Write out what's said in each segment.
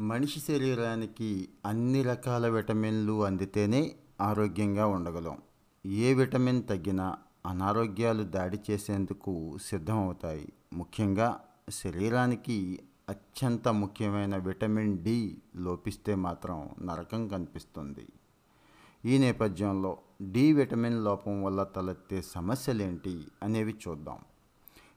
మనిషి శరీరానికి అన్ని రకాల విటమిన్లు అందితేనే ఆరోగ్యంగా ఉండగలం. ఏ విటమిన్ తగ్గినా అనారోగ్యాలు దాడి చేసేందుకు సిద్ధమవుతాయి. ముఖ్యంగా శరీరానికి అత్యంత ముఖ్యమైన విటమిన్ డి లోపిస్తే మాత్రం నరకం కనిపిస్తుంది. ఈ నేపథ్యంలో డి విటమిన్ లోపం వల్ల తలెత్తే సమస్యలేంటి అనేవి చూద్దాం.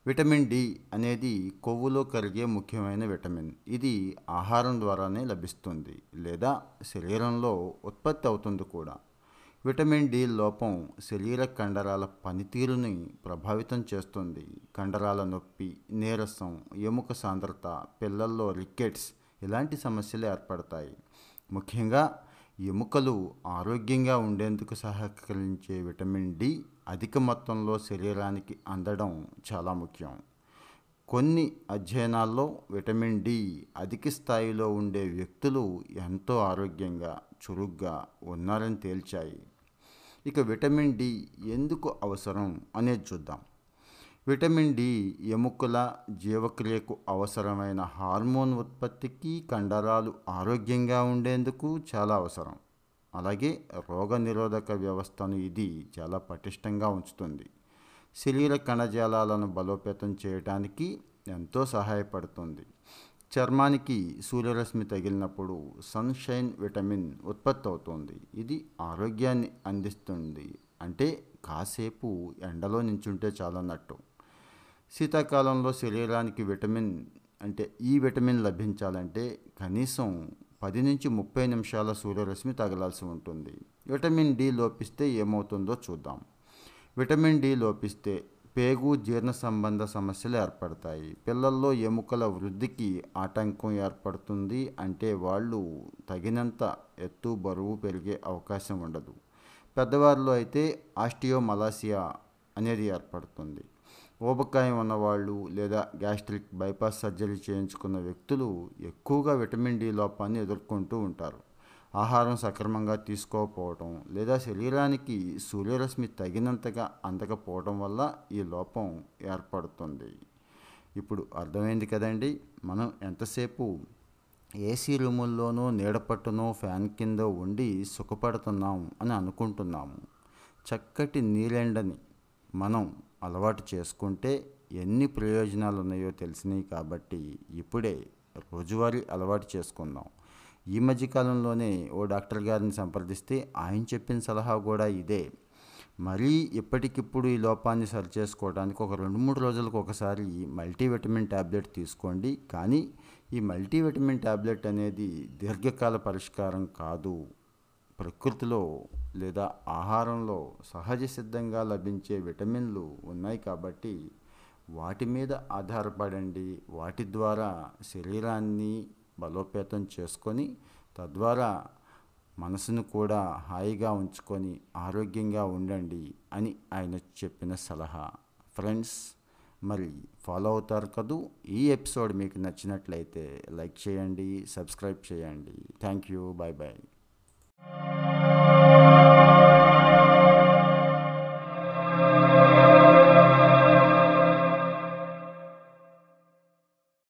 విటమిన్ డి అనేది కొవ్వులో కరిగే ముఖ్యమైన విటమిన్. ఇది ఆహారం ద్వారానే లభిస్తుంది లేదా శరీరంలో ఉత్పత్తి అవుతుంది కూడా. విటమిన్ డి లోపం శరీర కండరాల పనితీరుని ప్రభావితం చేస్తుంది. కండరాల నొప్పి నీరసం ఎముక సాంద్రత పిల్లల్లో రికెట్స్ ఇలాంటి సమస్యలు ఏర్పడతాయి. ముఖ్యంగా ఎముకలు ఆరోగ్యంగా ఉండేందుకు సహకరించే విటమిన్ డి అధిక మొత్తంలో శరీరానికి అందడం చాలా ముఖ్యం. కొన్ని అధ్యయనాల్లో విటమిన్ డి అధిక స్థాయిలో ఉండే వ్యక్తులు ఎంతో ఆరోగ్యంగా చురుగ్గా ఉన్నారని తేల్చాయి. ఇక విటమిన్ డి ఎందుకు అవసరం అనేది చూద్దాం. విటమిన్ డి ఎముకల జీవక్రియకు అవసరమైన హార్మోన్ ఉత్పత్తికి కండరాలు ఆరోగ్యంగా ఉండేందుకు చాలా అవసరం. అలాగే రోగనిరోధక వ్యవస్థను ఇది చాలా పటిష్టంగా ఉంచుతుంది. శరీర కణజాలాలను బలోపేతం చేయడానికి ఎంతో సహాయపడుతుంది. చర్మానికి సూర్యరశ్మి తగిలినప్పుడు సన్షైన్ విటమిన్ ఉత్పత్తి అవుతుంది ఇది ఆరోగ్యాన్ని అందిస్తుంది. అంటే కాసేపు ఎండలో నించుంటే చాలన్నట్టు. శీతాకాలంలో శరీరానికి విటమిన్ అంటే ఈ విటమిన్ లభించాలంటే కనీసం పది నుంచి ముప్పై నిమిషాల సూర్యరశ్మి తగలాల్సి ఉంటుంది. విటమిన్ డి లోపిస్తే ఏమవుతుందో చూద్దాం. విటమిన్ డి లోపిస్తే పేగు జీర్ణ సంబంధ సమస్యలు ఏర్పడతాయి. పిల్లల్లో ఎముకల వృద్ధికి ఆటంకం ఏర్పడుతుంది అంటే వాళ్ళు తగినంత ఎత్తు బరువు పెరిగే అవకాశం ఉండదు. పెద్దవారిలో అయితే ఆస్టియోమలాసియా అనేది ఏర్పడుతుంది. ఊబకాయం ఉన్నవాళ్ళు లేదా గ్యాస్ట్రిక్ బైపాస్ సర్జరీ చేయించుకున్న వ్యక్తులు ఎక్కువగా విటమిన్ డి లోపాన్ని ఎదుర్కొంటూ ఉంటారు. ఆహారం సక్రమంగా తీసుకోకపోవటం లేదా శరీరానికి సూర్యరశ్మి తగినంతగా అందకపోవడం వల్ల ఈ లోపం ఏర్పడుతుంది. ఇప్పుడు అర్థమైంది కదండి? మనం ఎంతసేపు ఏసీ రూముల్లోనో నీడపట్టునో ఫ్యాన్ కింద ఉండి సుఖపడుతున్నాం అని అనుకుంటున్నాము. చక్కటి నీరెండని మనం అలవాటు చేసుకుంటే ఎన్ని ప్రయోజనాలు ఉన్నాయో తెలిసినాయి కాబట్టి ఇప్పుడే రోజువారీ అలవాటు చేసుకుందాం. ఈ మధ్యకాలంలోనే ఓ డాక్టర్ గారిని సంప్రదిస్తే ఆయన చెప్పిన సలహా కూడా ఇదే. మరీ ఇప్పటికిప్పుడు ఈ లోపాన్ని సరిచేసుకోవడానికి ఒక రెండు మూడు రోజులకు ఒకసారి మల్టీవిటమిన్ ట్యాబ్లెట్ తీసుకోండి. కానీ ఈ మల్టీవిటమిన్ ట్యాబ్లెట్ అనేది దీర్ఘకాల పరిష్కారం కాదు. ప్రకృతిలో లేదా ఆహారంలో సహజ సిద్ధంగా లభించే విటమిన్లు ఉన్నాయి కాబట్టి వాటి మీద ఆధారపడండి. వాటి ద్వారా శరీరాన్ని బలోపేతం చేసుకొని తద్వారా మనసును కూడా హాయిగా ఉంచుకొని ఆరోగ్యంగా ఉండండి అని ఆయన చెప్పిన సలహా. ఫ్రెండ్స్ మరి ఫాలో అవుతారు కదూ? ఈ ఎపిసోడ్ మీకు నచ్చినట్లయితే లైక్ చేయండి సబ్స్క్రైబ్ చేయండి. Thank you. Bye bye. Thank you.